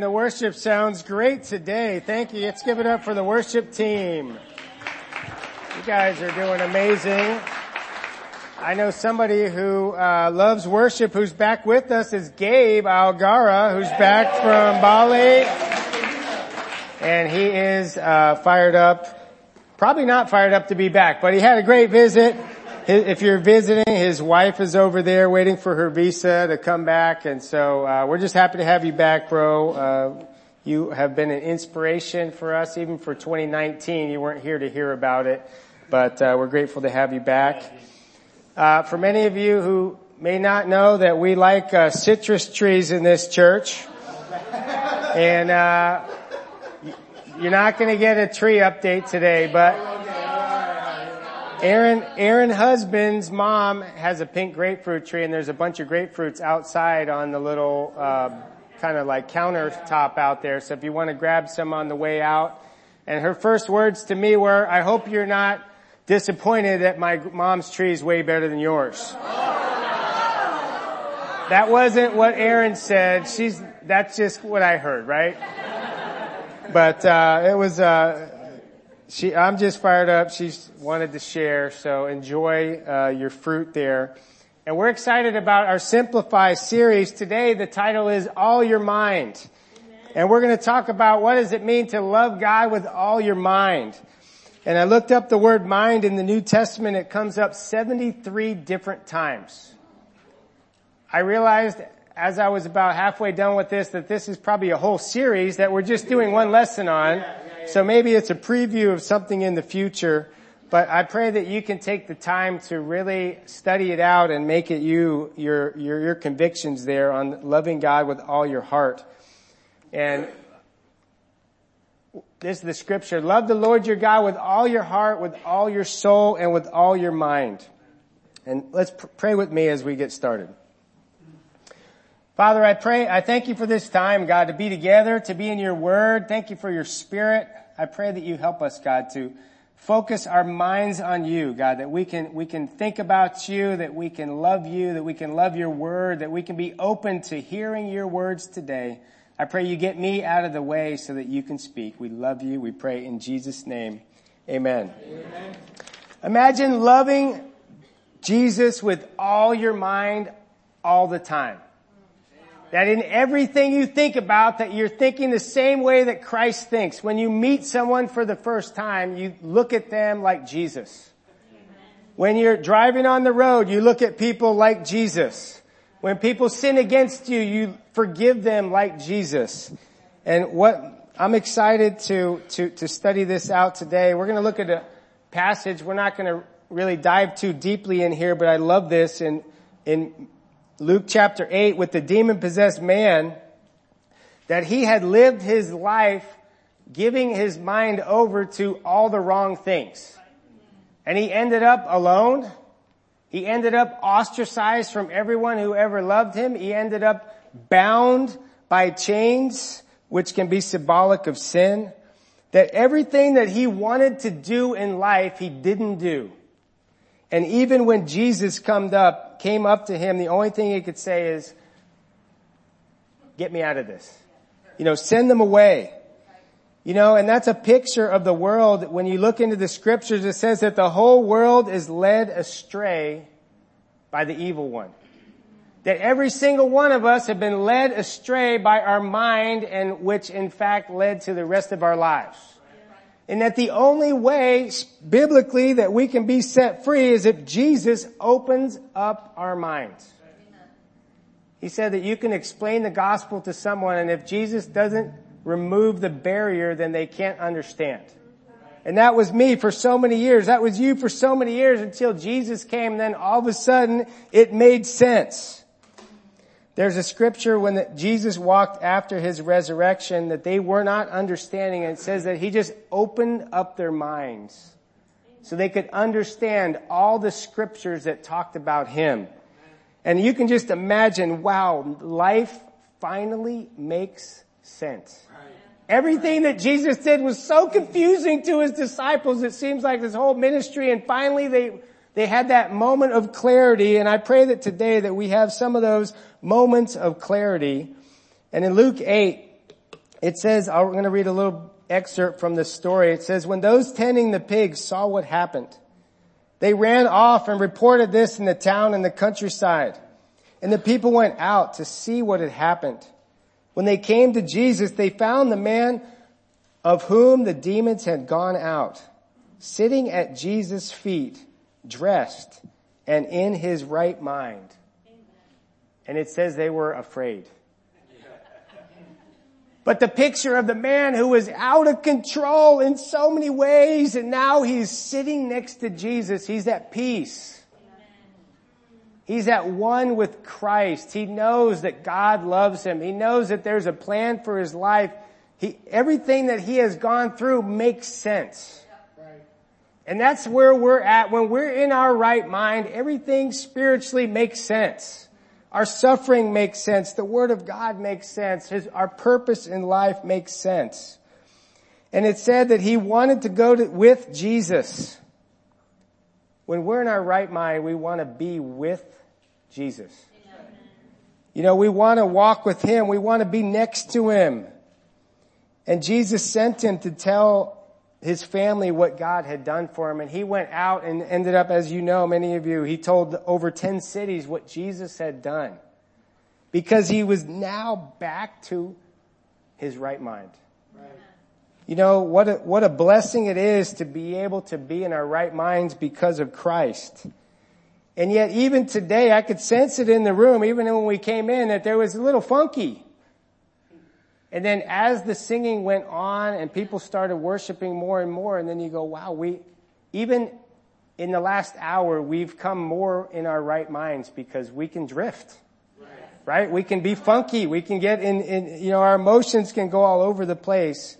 The worship sounds great today. Thank you. Let's give it up for the worship team. You guys are doing amazing. I know somebody who uh, loves worship who's back with us is Gabe Algara, who's back from Bali. And he is uh, fired up. Probably not fired up to be back, but he had a great visit if you're visiting, his wife is over there waiting for her visa to come back, and so uh, we're just happy to have you back, bro. Uh, you have been an inspiration for us, even for 2019. You weren't here to hear about it, but uh, we're grateful to have you back. Uh, for many of you who may not know that we like uh, citrus trees in this church, and uh, you're not going to get a tree update today, but Aaron, Aaron husband's mom has a pink grapefruit tree and there's a bunch of grapefruits outside on the little, uh, kind of like countertop out there. So if you want to grab some on the way out. And her first words to me were, I hope you're not disappointed that my mom's tree is way better than yours. That wasn't what Aaron said. She's, that's just what I heard, right? But, uh, it was, uh, she, I'm just fired up. She's wanted to share, so enjoy uh, your fruit there. And we're excited about our Simplify series. Today the title is All Your Mind. And we're going to talk about what does it mean to love God with all your mind. And I looked up the word mind in the New Testament. It comes up 73 different times. I realized as I was about halfway done with this that this is probably a whole series that we're just doing one lesson on. So maybe it's a preview of something in the future, but I pray that you can take the time to really study it out and make it you, your, your, your convictions there on loving God with all your heart. And this is the scripture. Love the Lord your God with all your heart, with all your soul, and with all your mind. And let's pr- pray with me as we get started. Father, I pray, I thank you for this time, God, to be together, to be in your word. Thank you for your spirit. I pray that you help us, God, to focus our minds on you, God, that we can, we can think about you, that we can love you, that we can love your word, that we can be open to hearing your words today. I pray you get me out of the way so that you can speak. We love you. We pray in Jesus name. Amen. Amen. Imagine loving Jesus with all your mind all the time. That in everything you think about, that you're thinking the same way that Christ thinks. When you meet someone for the first time, you look at them like Jesus. When you're driving on the road, you look at people like Jesus. When people sin against you, you forgive them like Jesus. And what I'm excited to, to, to study this out today. We're going to look at a passage. We're not going to really dive too deeply in here, but I love this in, in Luke chapter 8 with the demon possessed man that he had lived his life giving his mind over to all the wrong things. And he ended up alone. He ended up ostracized from everyone who ever loved him. He ended up bound by chains, which can be symbolic of sin. That everything that he wanted to do in life, he didn't do. And even when Jesus come up, came up to him, the only thing he could say is, get me out of this. You know, send them away. You know, and that's a picture of the world. When you look into the scriptures, it says that the whole world is led astray by the evil one. That every single one of us have been led astray by our mind and which in fact led to the rest of our lives and that the only way biblically that we can be set free is if Jesus opens up our minds. He said that you can explain the gospel to someone and if Jesus doesn't remove the barrier, then they can't understand. And that was me for so many years. That was you for so many years until Jesus came. Then all of a sudden it made sense. There's a scripture when the, Jesus walked after his resurrection that they were not understanding and it says that he just opened up their minds so they could understand all the scriptures that talked about him. And you can just imagine, wow, life finally makes sense. Everything that Jesus did was so confusing to his disciples. It seems like his whole ministry and finally they they had that moment of clarity and I pray that today that we have some of those moments of clarity. And in Luke 8, It says, I'm going to read a little excerpt from this story. It says, when those tending the pigs saw what happened, they ran off and reported this in the town and the countryside. And the people went out to see what had happened. When they came to Jesus, they found the man of whom the demons had gone out, sitting at Jesus' feet, dressed and in his right mind. And it says they were afraid. But the picture of the man who was out of control in so many ways and now he's sitting next to Jesus. He's at peace. He's at one with Christ. He knows that God loves him. He knows that there's a plan for his life. He, everything that he has gone through makes sense. And that's where we're at. When we're in our right mind, everything spiritually makes sense. Our suffering makes sense. The Word of God makes sense. His, our purpose in life makes sense. And it said that he wanted to go to, with Jesus. When we're in our right mind, we want to be with Jesus. You know, we want to walk with Him. We want to be next to Him. And Jesus sent Him to tell his family what God had done for him. And he went out and ended up, as you know, many of you, he told over 10 cities what Jesus had done. Because he was now back to his right mind. Right. You know, what a, what a blessing it is to be able to be in our right minds because of Christ. And yet even today, I could sense it in the room, even when we came in, that there was a little funky. And then as the singing went on and people started worshiping more and more, and then you go, wow, we, even in the last hour, we've come more in our right minds because we can drift. Right? right? We can be funky. We can get in, in, you know, our emotions can go all over the place.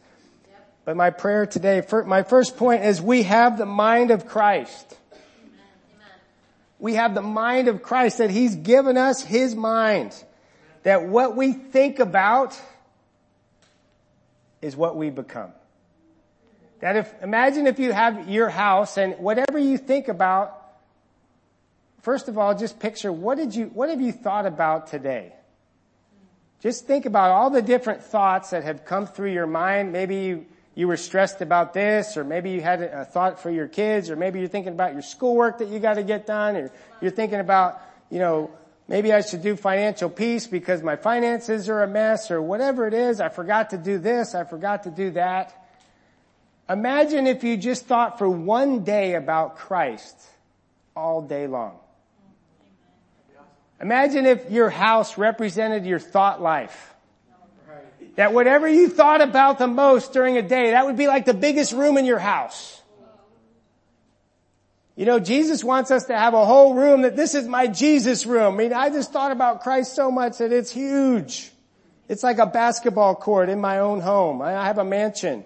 Yep. But my prayer today, for, my first point is we have the mind of Christ. Amen. We have the mind of Christ that He's given us His mind. That what we think about, is what we become. That if, imagine if you have your house and whatever you think about, first of all, just picture what did you, what have you thought about today? Just think about all the different thoughts that have come through your mind. Maybe you, you were stressed about this, or maybe you had a thought for your kids, or maybe you're thinking about your schoolwork that you got to get done, or you're thinking about, you know, Maybe I should do financial peace because my finances are a mess or whatever it is. I forgot to do this. I forgot to do that. Imagine if you just thought for one day about Christ all day long. Imagine if your house represented your thought life. That whatever you thought about the most during a day, that would be like the biggest room in your house. You know, Jesus wants us to have a whole room that this is my Jesus room. I mean, I just thought about Christ so much that it's huge. It's like a basketball court in my own home. I have a mansion.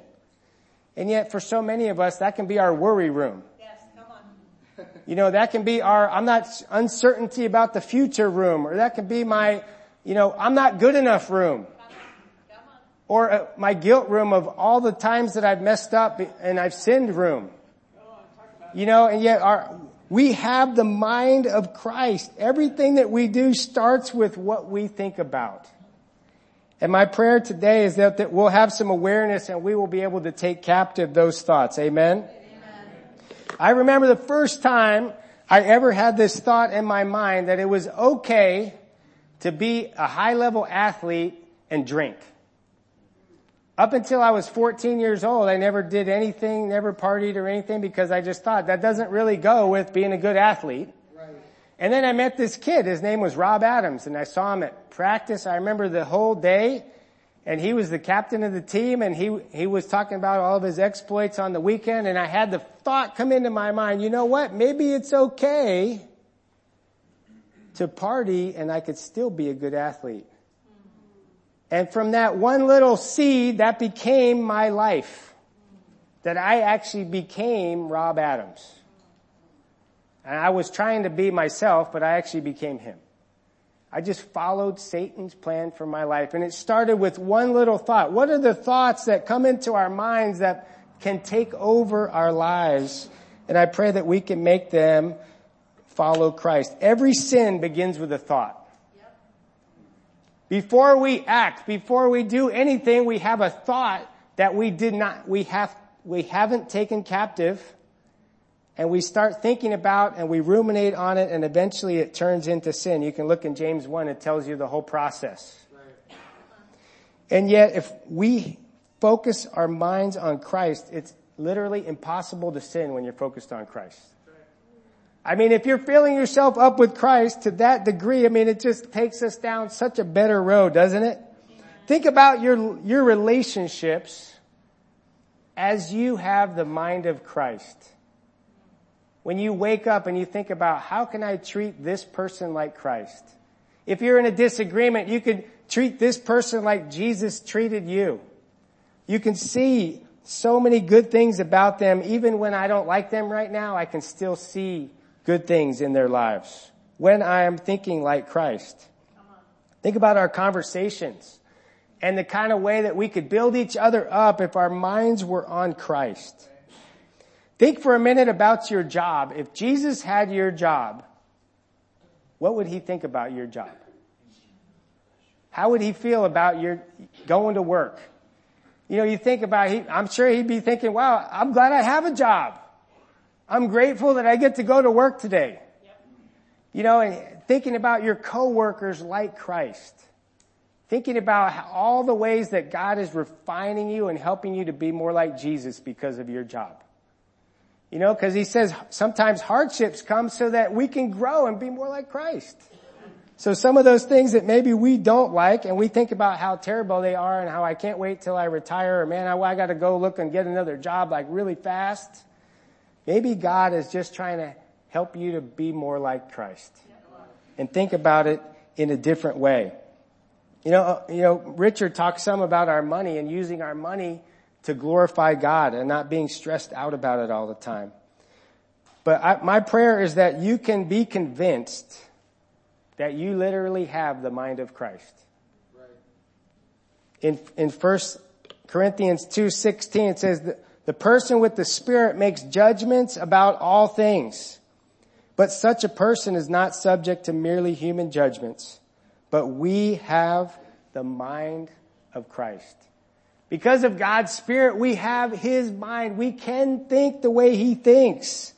And yet for so many of us, that can be our worry room. Yes, come on. You know, that can be our, I'm not uncertainty about the future room, or that can be my, you know, I'm not good enough room. Or uh, my guilt room of all the times that I've messed up and I've sinned room. You know, and yet our, we have the mind of Christ. Everything that we do starts with what we think about. And my prayer today is that, that we'll have some awareness and we will be able to take captive those thoughts. Amen? Amen? I remember the first time I ever had this thought in my mind that it was okay to be a high level athlete and drink. Up until I was 14 years old, I never did anything, never partied or anything because I just thought that doesn't really go with being a good athlete. Right. And then I met this kid, his name was Rob Adams, and I saw him at practice. I remember the whole day, and he was the captain of the team, and he, he was talking about all of his exploits on the weekend, and I had the thought come into my mind, you know what, maybe it's okay to party and I could still be a good athlete. And from that one little seed, that became my life. That I actually became Rob Adams. And I was trying to be myself, but I actually became him. I just followed Satan's plan for my life. And it started with one little thought. What are the thoughts that come into our minds that can take over our lives? And I pray that we can make them follow Christ. Every sin begins with a thought. Before we act, before we do anything, we have a thought that we did not, we have, we haven't taken captive and we start thinking about and we ruminate on it and eventually it turns into sin. You can look in James 1, it tells you the whole process. And yet if we focus our minds on Christ, it's literally impossible to sin when you're focused on Christ. I mean, if you're filling yourself up with Christ to that degree, I mean, it just takes us down such a better road, doesn't it? Think about your, your relationships as you have the mind of Christ. When you wake up and you think about how can I treat this person like Christ? If you're in a disagreement, you could treat this person like Jesus treated you. You can see so many good things about them. Even when I don't like them right now, I can still see good things in their lives when I am thinking like Christ. Think about our conversations and the kind of way that we could build each other up if our minds were on Christ. Think for a minute about your job. If Jesus had your job, what would he think about your job? How would he feel about your going to work? You know, you think about, he, I'm sure he'd be thinking, wow, I'm glad I have a job. I'm grateful that I get to go to work today. Yep. You know, and thinking about your coworkers like Christ. Thinking about how, all the ways that God is refining you and helping you to be more like Jesus because of your job. You know, cause he says sometimes hardships come so that we can grow and be more like Christ. So some of those things that maybe we don't like and we think about how terrible they are and how I can't wait till I retire or man, I, I gotta go look and get another job like really fast. Maybe God is just trying to help you to be more like Christ and think about it in a different way. You know, you know, Richard talks some about our money and using our money to glorify God and not being stressed out about it all the time. But I, my prayer is that you can be convinced that you literally have the mind of Christ. In, in 1 Corinthians 2.16 it says that the person with the Spirit makes judgments about all things. But such a person is not subject to merely human judgments. But we have the mind of Christ. Because of God's Spirit, we have His mind. We can think the way He thinks.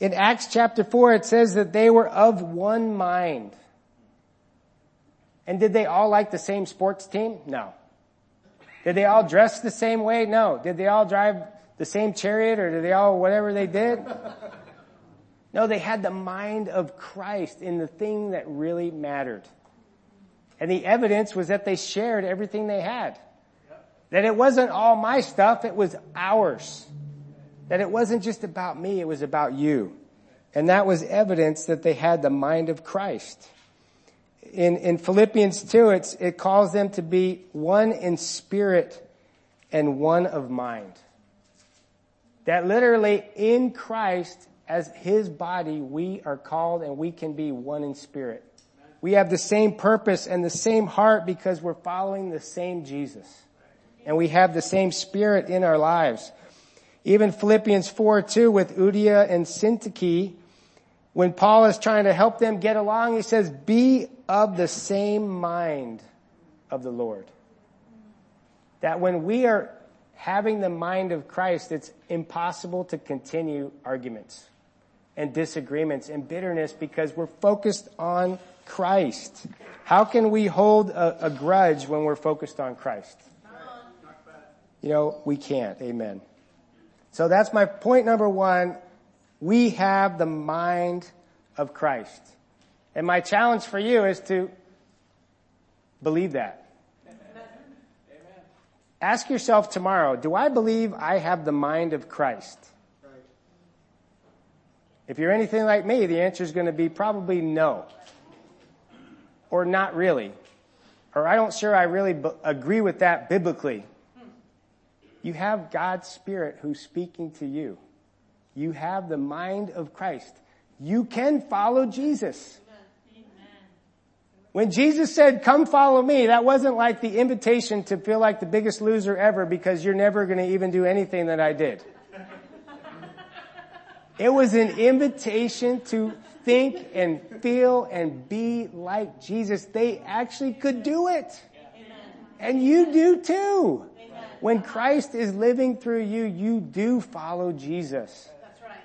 In Acts chapter 4, it says that they were of one mind. And did they all like the same sports team? No. Did they all dress the same way? No. Did they all drive the same chariot or did they all whatever they did? No, they had the mind of Christ in the thing that really mattered. And the evidence was that they shared everything they had. That it wasn't all my stuff, it was ours. That it wasn't just about me, it was about you. And that was evidence that they had the mind of Christ. In, in Philippians 2, it calls them to be one in spirit and one of mind. That literally in Christ, as His body, we are called and we can be one in spirit. We have the same purpose and the same heart because we're following the same Jesus. And we have the same spirit in our lives. Even Philippians 4, 2 with Euodia and Syntyche, when Paul is trying to help them get along, he says, be of the same mind of the Lord. That when we are having the mind of Christ, it's impossible to continue arguments and disagreements and bitterness because we're focused on Christ. How can we hold a, a grudge when we're focused on Christ? You know, we can't. Amen. So that's my point number one. We have the mind of Christ. And my challenge for you is to believe that. Ask yourself tomorrow, do I believe I have the mind of Christ? If you're anything like me, the answer is going to be probably no. Or not really. Or I don't sure I really b- agree with that biblically. You have God's Spirit who's speaking to you. You have the mind of Christ. You can follow Jesus. When Jesus said, come follow me, that wasn't like the invitation to feel like the biggest loser ever because you're never going to even do anything that I did. It was an invitation to think and feel and be like Jesus, they actually could do it. And you do too. When Christ is living through you, you do follow Jesus.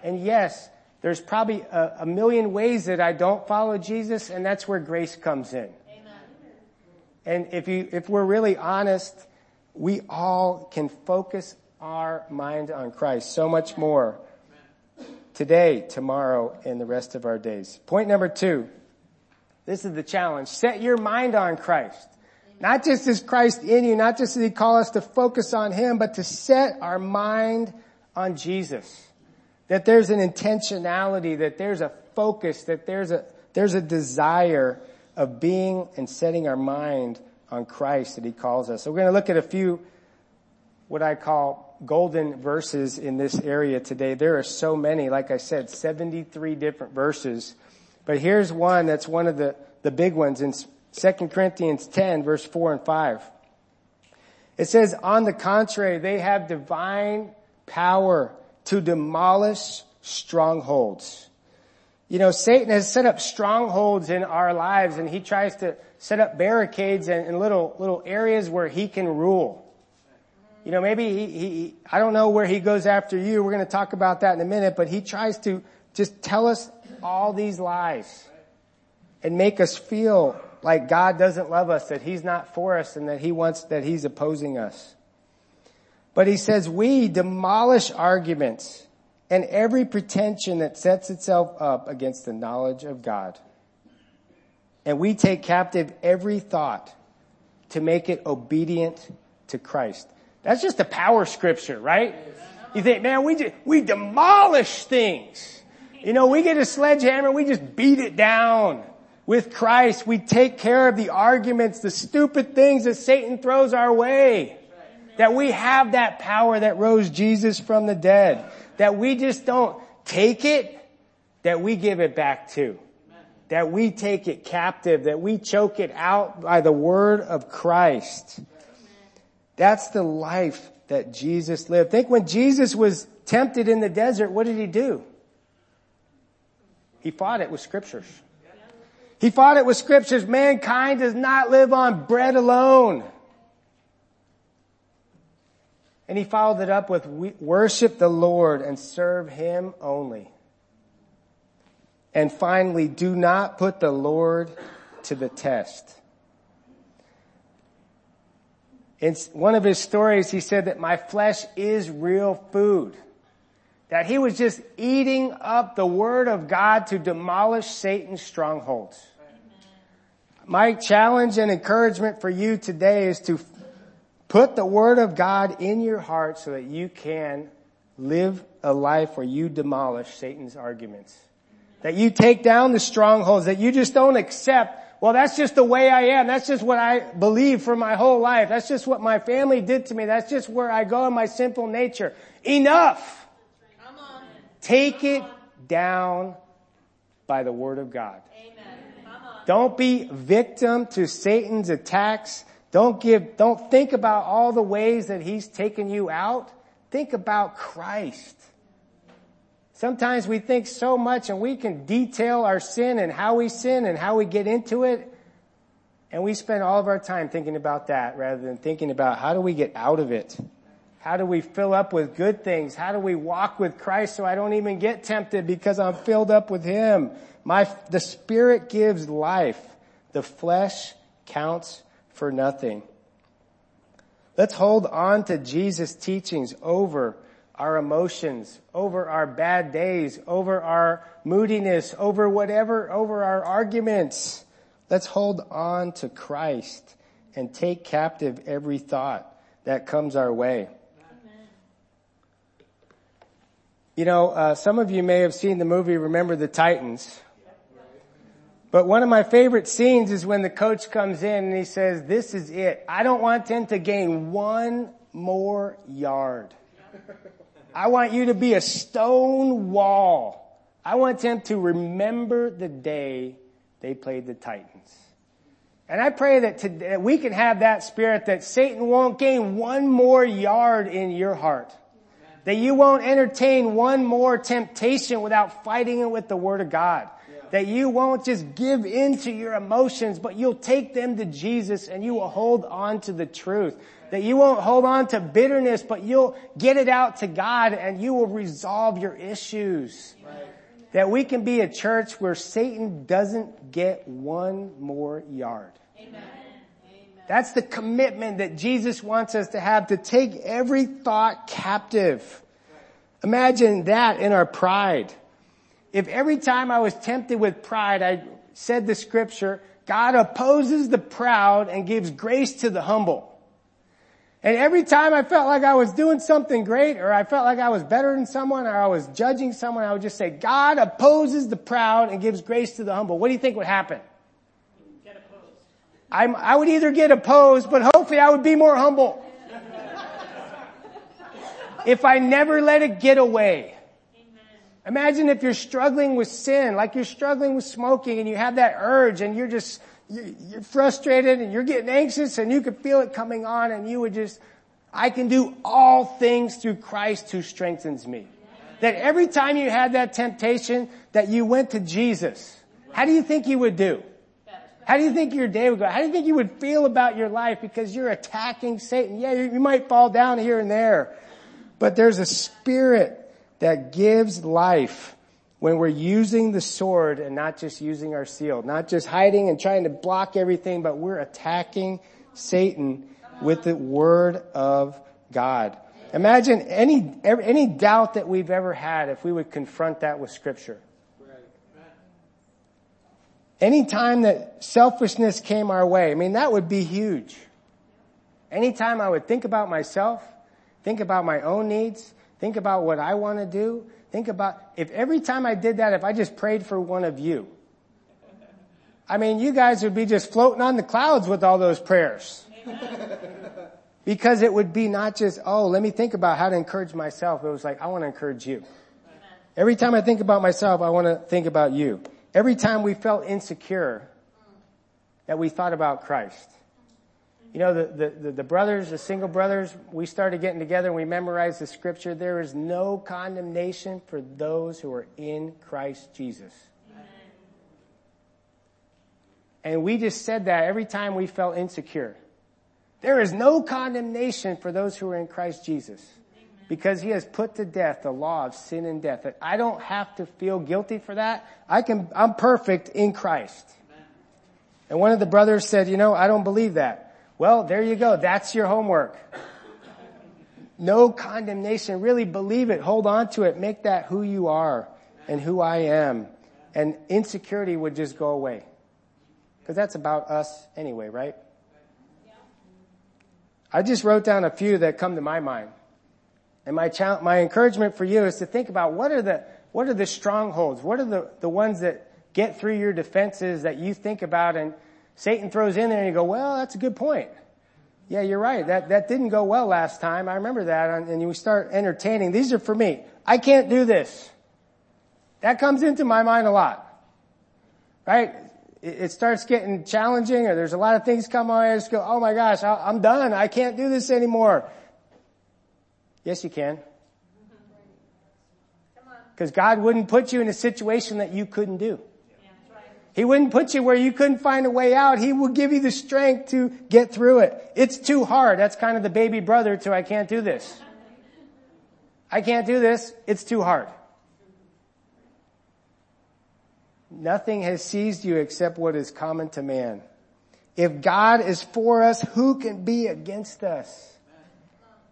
And yes, there's probably a, a, million ways that I don't follow Jesus, and that's where grace comes in. Amen. And if you, if we're really honest, we all can focus our mind on Christ so much more today, tomorrow, and the rest of our days. Point number two. This is the challenge. Set your mind on Christ. Not just as Christ in you, not just as He call us to focus on Him, but to set our mind on Jesus. That there's an intentionality, that there's a focus, that there's a, there's a desire of being and setting our mind on Christ that He calls us. So we're going to look at a few, what I call golden verses in this area today. There are so many, like I said, 73 different verses. But here's one that's one of the, the big ones in 2 Corinthians 10 verse 4 and 5. It says, on the contrary, they have divine power to demolish strongholds. You know, Satan has set up strongholds in our lives and he tries to set up barricades and, and little, little areas where he can rule. You know, maybe he, he, I don't know where he goes after you. We're going to talk about that in a minute, but he tries to just tell us all these lies and make us feel like God doesn't love us, that he's not for us and that he wants, that he's opposing us. But he says we demolish arguments and every pretension that sets itself up against the knowledge of God. And we take captive every thought to make it obedient to Christ. That's just a power scripture, right? You think, man, we just, we demolish things. You know, we get a sledgehammer, we just beat it down with Christ, we take care of the arguments, the stupid things that Satan throws our way. That we have that power that rose Jesus from the dead. That we just don't take it, that we give it back to. That we take it captive, that we choke it out by the word of Christ. That's the life that Jesus lived. Think when Jesus was tempted in the desert, what did he do? He fought it with scriptures. He fought it with scriptures. Mankind does not live on bread alone. And he followed it up with worship the Lord and serve him only. And finally, do not put the Lord to the test. In one of his stories, he said that my flesh is real food. That he was just eating up the word of God to demolish Satan's strongholds. My challenge and encouragement for you today is to put the word of God in your heart so that you can live a life where you demolish Satan's arguments. That you take down the strongholds, that you just don't accept, well that's just the way I am, that's just what I believe for my whole life, that's just what my family did to me, that's just where I go in my simple nature. Enough! Take it down by the word of God. Don't be victim to Satan's attacks. Don't give, don't think about all the ways that he's taken you out. Think about Christ. Sometimes we think so much and we can detail our sin and how we sin and how we get into it. And we spend all of our time thinking about that rather than thinking about how do we get out of it. How do we fill up with good things? How do we walk with Christ so I don't even get tempted because I'm filled up with Him? My, the Spirit gives life. The flesh counts for nothing. Let's hold on to Jesus' teachings over our emotions, over our bad days, over our moodiness, over whatever, over our arguments. Let's hold on to Christ and take captive every thought that comes our way. You know, uh, some of you may have seen the movie Remember the Titans. But one of my favorite scenes is when the coach comes in and he says, this is it. I don't want them to gain one more yard. I want you to be a stone wall. I want them to remember the day they played the Titans. And I pray that, today, that we can have that spirit that Satan won't gain one more yard in your heart. That you won't entertain one more temptation without fighting it with the Word of God. That you won't just give in to your emotions, but you'll take them to Jesus and you will hold on to the truth. That you won't hold on to bitterness, but you'll get it out to God and you will resolve your issues. That we can be a church where Satan doesn't get one more yard. Amen. That's the commitment that Jesus wants us to have to take every thought captive. Imagine that in our pride. If every time I was tempted with pride, I said the scripture, God opposes the proud and gives grace to the humble. And every time I felt like I was doing something great or I felt like I was better than someone or I was judging someone, I would just say, God opposes the proud and gives grace to the humble. What do you think would happen? Get opposed. I'm, I would either get opposed, but hopefully I would be more humble. if I never let it get away. Imagine if you're struggling with sin, like you're struggling with smoking and you have that urge and you're just you're frustrated and you're getting anxious and you can feel it coming on and you would just, I can do all things through Christ who strengthens me. That every time you had that temptation that you went to Jesus, how do you think you would do? How do you think your day would go? How do you think you would feel about your life because you're attacking Satan? Yeah, you might fall down here and there, but there's a spirit that gives life when we're using the sword and not just using our shield, not just hiding and trying to block everything, but we're attacking Satan with the word of God. Imagine any, any doubt that we've ever had if we would confront that with scripture. Anytime that selfishness came our way, I mean, that would be huge. Anytime I would think about myself, think about my own needs, think about what I want to do, Think about if every time I did that, if I just prayed for one of you, I mean, you guys would be just floating on the clouds with all those prayers. because it would be not just, oh, let me think about how to encourage myself. It was like, I want to encourage you. Every time I think about myself, I want to think about you. Every time we felt insecure, that we thought about Christ. You know, the, the, the, brothers, the single brothers, we started getting together and we memorized the scripture. There is no condemnation for those who are in Christ Jesus. Amen. And we just said that every time we felt insecure. There is no condemnation for those who are in Christ Jesus. Because he has put to death the law of sin and death. I don't have to feel guilty for that. I can, I'm perfect in Christ. And one of the brothers said, you know, I don't believe that. Well, there you go. That's your homework. No condemnation. Really believe it. Hold on to it. Make that who you are and who I am. And insecurity would just go away. Cause that's about us anyway, right? I just wrote down a few that come to my mind. And my my encouragement for you is to think about what are the, what are the strongholds? What are the, the ones that get through your defenses that you think about and Satan throws in there and you go, well, that's a good point. Yeah, you're right. That, that didn't go well last time. I remember that. And you start entertaining. These are for me. I can't do this. That comes into my mind a lot. Right? It, starts getting challenging or there's a lot of things come on. I just go, oh my gosh, I'm done. I can't do this anymore. Yes, you can. Because God wouldn't put you in a situation that you couldn't do. He wouldn't put you where you couldn't find a way out. He will give you the strength to get through it. It's too hard. That's kind of the baby brother to I can't do this. I can't do this. It's too hard. Nothing has seized you except what is common to man. If God is for us, who can be against us?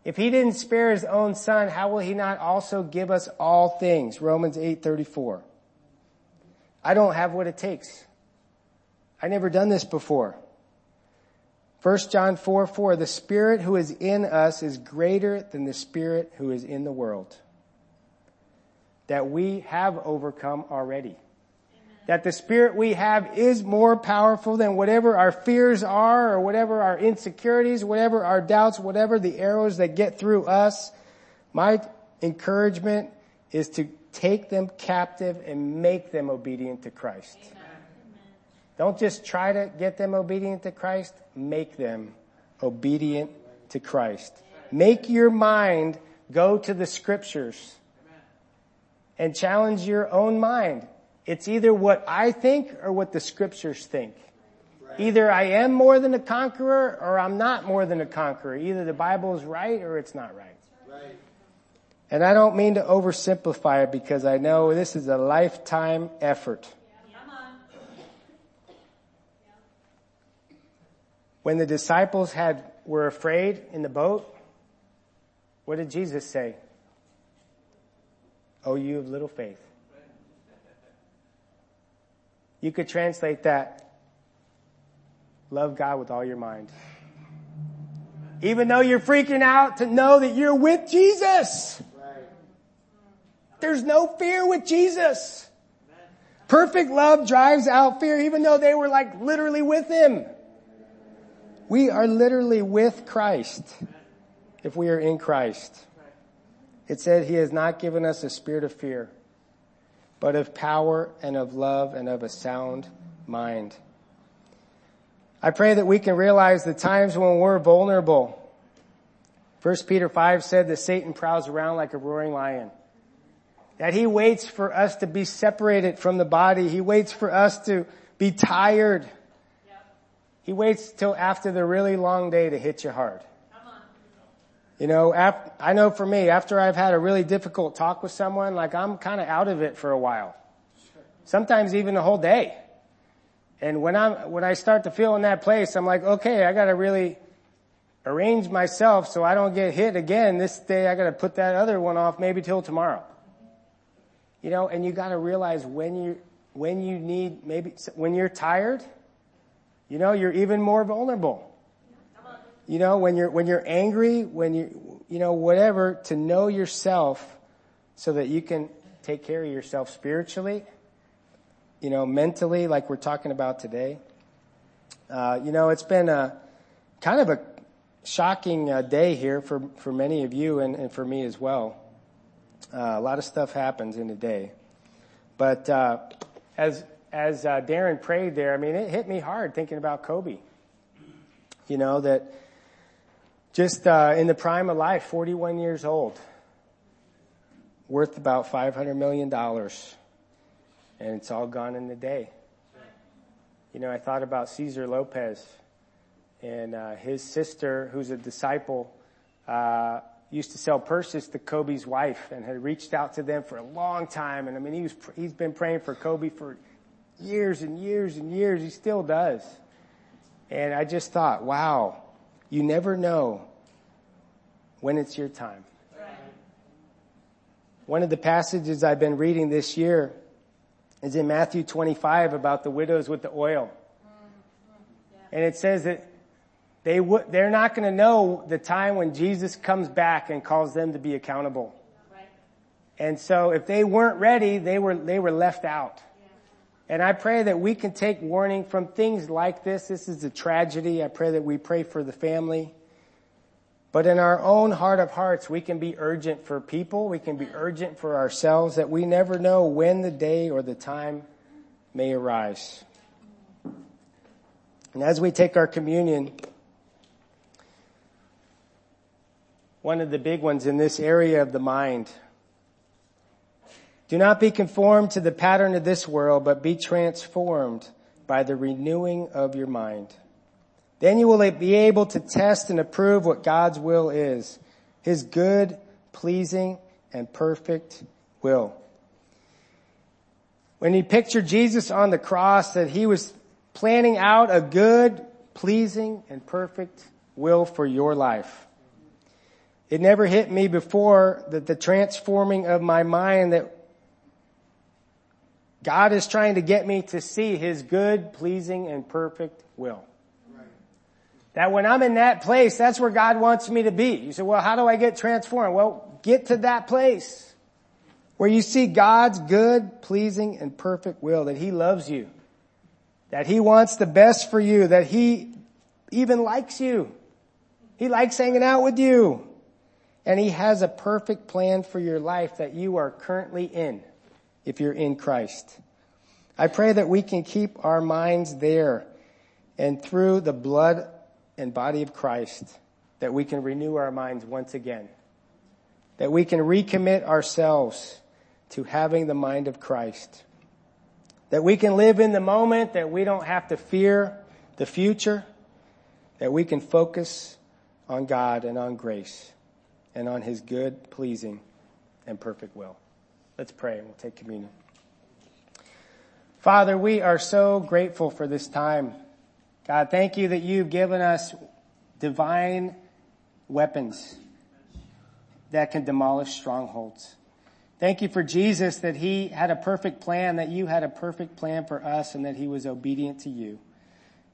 If he didn't spare his own son, how will he not also give us all things? Romans 8:34. I don't have what it takes. I never done this before. 1 John 4, 4, the spirit who is in us is greater than the spirit who is in the world. That we have overcome already. Amen. That the spirit we have is more powerful than whatever our fears are or whatever our insecurities, whatever our doubts, whatever the arrows that get through us. My encouragement is to take them captive and make them obedient to Christ. Amen. Don't just try to get them obedient to Christ, make them obedient to Christ. Make your mind go to the scriptures and challenge your own mind. It's either what I think or what the scriptures think. Either I am more than a conqueror or I'm not more than a conqueror. Either the Bible is right or it's not right. right. And I don't mean to oversimplify it because I know this is a lifetime effort. When the disciples had, were afraid in the boat, what did Jesus say? Oh, you of little faith. You could translate that Love God with all your mind. Even though you're freaking out to know that you're with Jesus. There's no fear with Jesus. Perfect love drives out fear even though they were like literally with Him. We are literally with Christ if we are in Christ. It said He has not given us a spirit of fear, but of power and of love and of a sound mind. I pray that we can realize the times when we're vulnerable. First Peter 5 said that Satan prowls around like a roaring lion. That he waits for us to be separated from the body. He waits for us to be tired. Yep. He waits till after the really long day to hit you hard. You know, I know for me, after I've had a really difficult talk with someone, like I'm kind of out of it for a while. Sometimes even a whole day. And when I'm, when I start to feel in that place, I'm like, okay, I gotta really arrange myself so I don't get hit again this day. I gotta put that other one off maybe till tomorrow. You know, and you gotta realize when you, when you need, maybe, when you're tired, you know, you're even more vulnerable. You know, when you're, when you're angry, when you, you know, whatever, to know yourself so that you can take care of yourself spiritually you know, mentally, like we're talking about today. Uh, you know, it's been a kind of a shocking uh, day here for, for many of you and, and for me as well. Uh, a lot of stuff happens in a day. But uh, as as uh, Darren prayed there, I mean, it hit me hard thinking about Kobe. You know that just uh, in the prime of life, 41 years old, worth about 500 million dollars and it's all gone in a day. You know, I thought about Cesar Lopez and uh, his sister, who's a disciple, uh, used to sell purses to Kobe's wife and had reached out to them for a long time. And I mean, he was he's been praying for Kobe for years and years and years. He still does. And I just thought, wow, you never know when it's your time. One of the passages I've been reading this year is in Matthew 25 about the widows with the oil. Mm-hmm. And it says that they would, they're not going to know the time when Jesus comes back and calls them to be accountable. And so if they weren't ready, they were, they were left out. And I pray that we can take warning from things like this. This is a tragedy. I pray that we pray for the family. But in our own heart of hearts, we can be urgent for people. We can be urgent for ourselves that we never know when the day or the time may arise. And as we take our communion, one of the big ones in this area of the mind. Do not be conformed to the pattern of this world, but be transformed by the renewing of your mind. Then you will be able to test and approve what God's will is. His good, pleasing, and perfect will. When he pictured Jesus on the cross, that he was planning out a good, pleasing, and perfect will for your life. It never hit me before that the transforming of my mind that God is trying to get me to see his good, pleasing, and perfect will. That when I'm in that place, that's where God wants me to be. You say, well, how do I get transformed? Well, get to that place where you see God's good, pleasing, and perfect will, that He loves you, that He wants the best for you, that He even likes you. He likes hanging out with you. And He has a perfect plan for your life that you are currently in, if you're in Christ. I pray that we can keep our minds there and through the blood and body of Christ that we can renew our minds once again. That we can recommit ourselves to having the mind of Christ. That we can live in the moment, that we don't have to fear the future, that we can focus on God and on grace and on His good, pleasing, and perfect will. Let's pray and we'll take communion. Father, we are so grateful for this time. God, thank you that you've given us divine weapons that can demolish strongholds. Thank you for Jesus that he had a perfect plan, that you had a perfect plan for us and that he was obedient to you.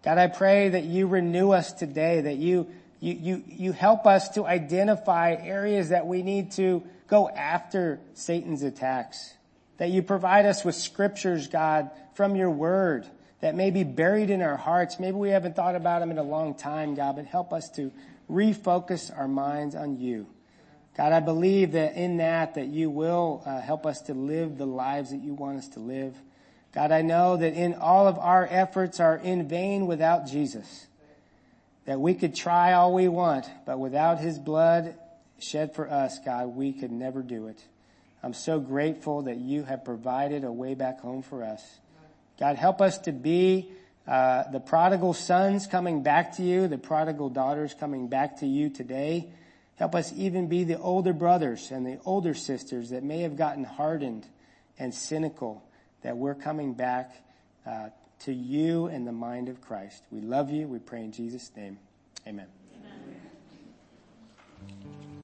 God, I pray that you renew us today, that you, you, you, you help us to identify areas that we need to go after Satan's attacks. That you provide us with scriptures, God, from your word that may be buried in our hearts. Maybe we haven't thought about them in a long time, God, but help us to refocus our minds on you. God, I believe that in that, that you will uh, help us to live the lives that you want us to live. God, I know that in all of our efforts are in vain without Jesus. That we could try all we want, but without his blood shed for us, God, we could never do it. I'm so grateful that you have provided a way back home for us. God, help us to be uh, the prodigal sons coming back to you, the prodigal daughters coming back to you today. Help us even be the older brothers and the older sisters that may have gotten hardened and cynical, that we're coming back uh, to you in the mind of Christ. We love you. We pray in Jesus' name. Amen.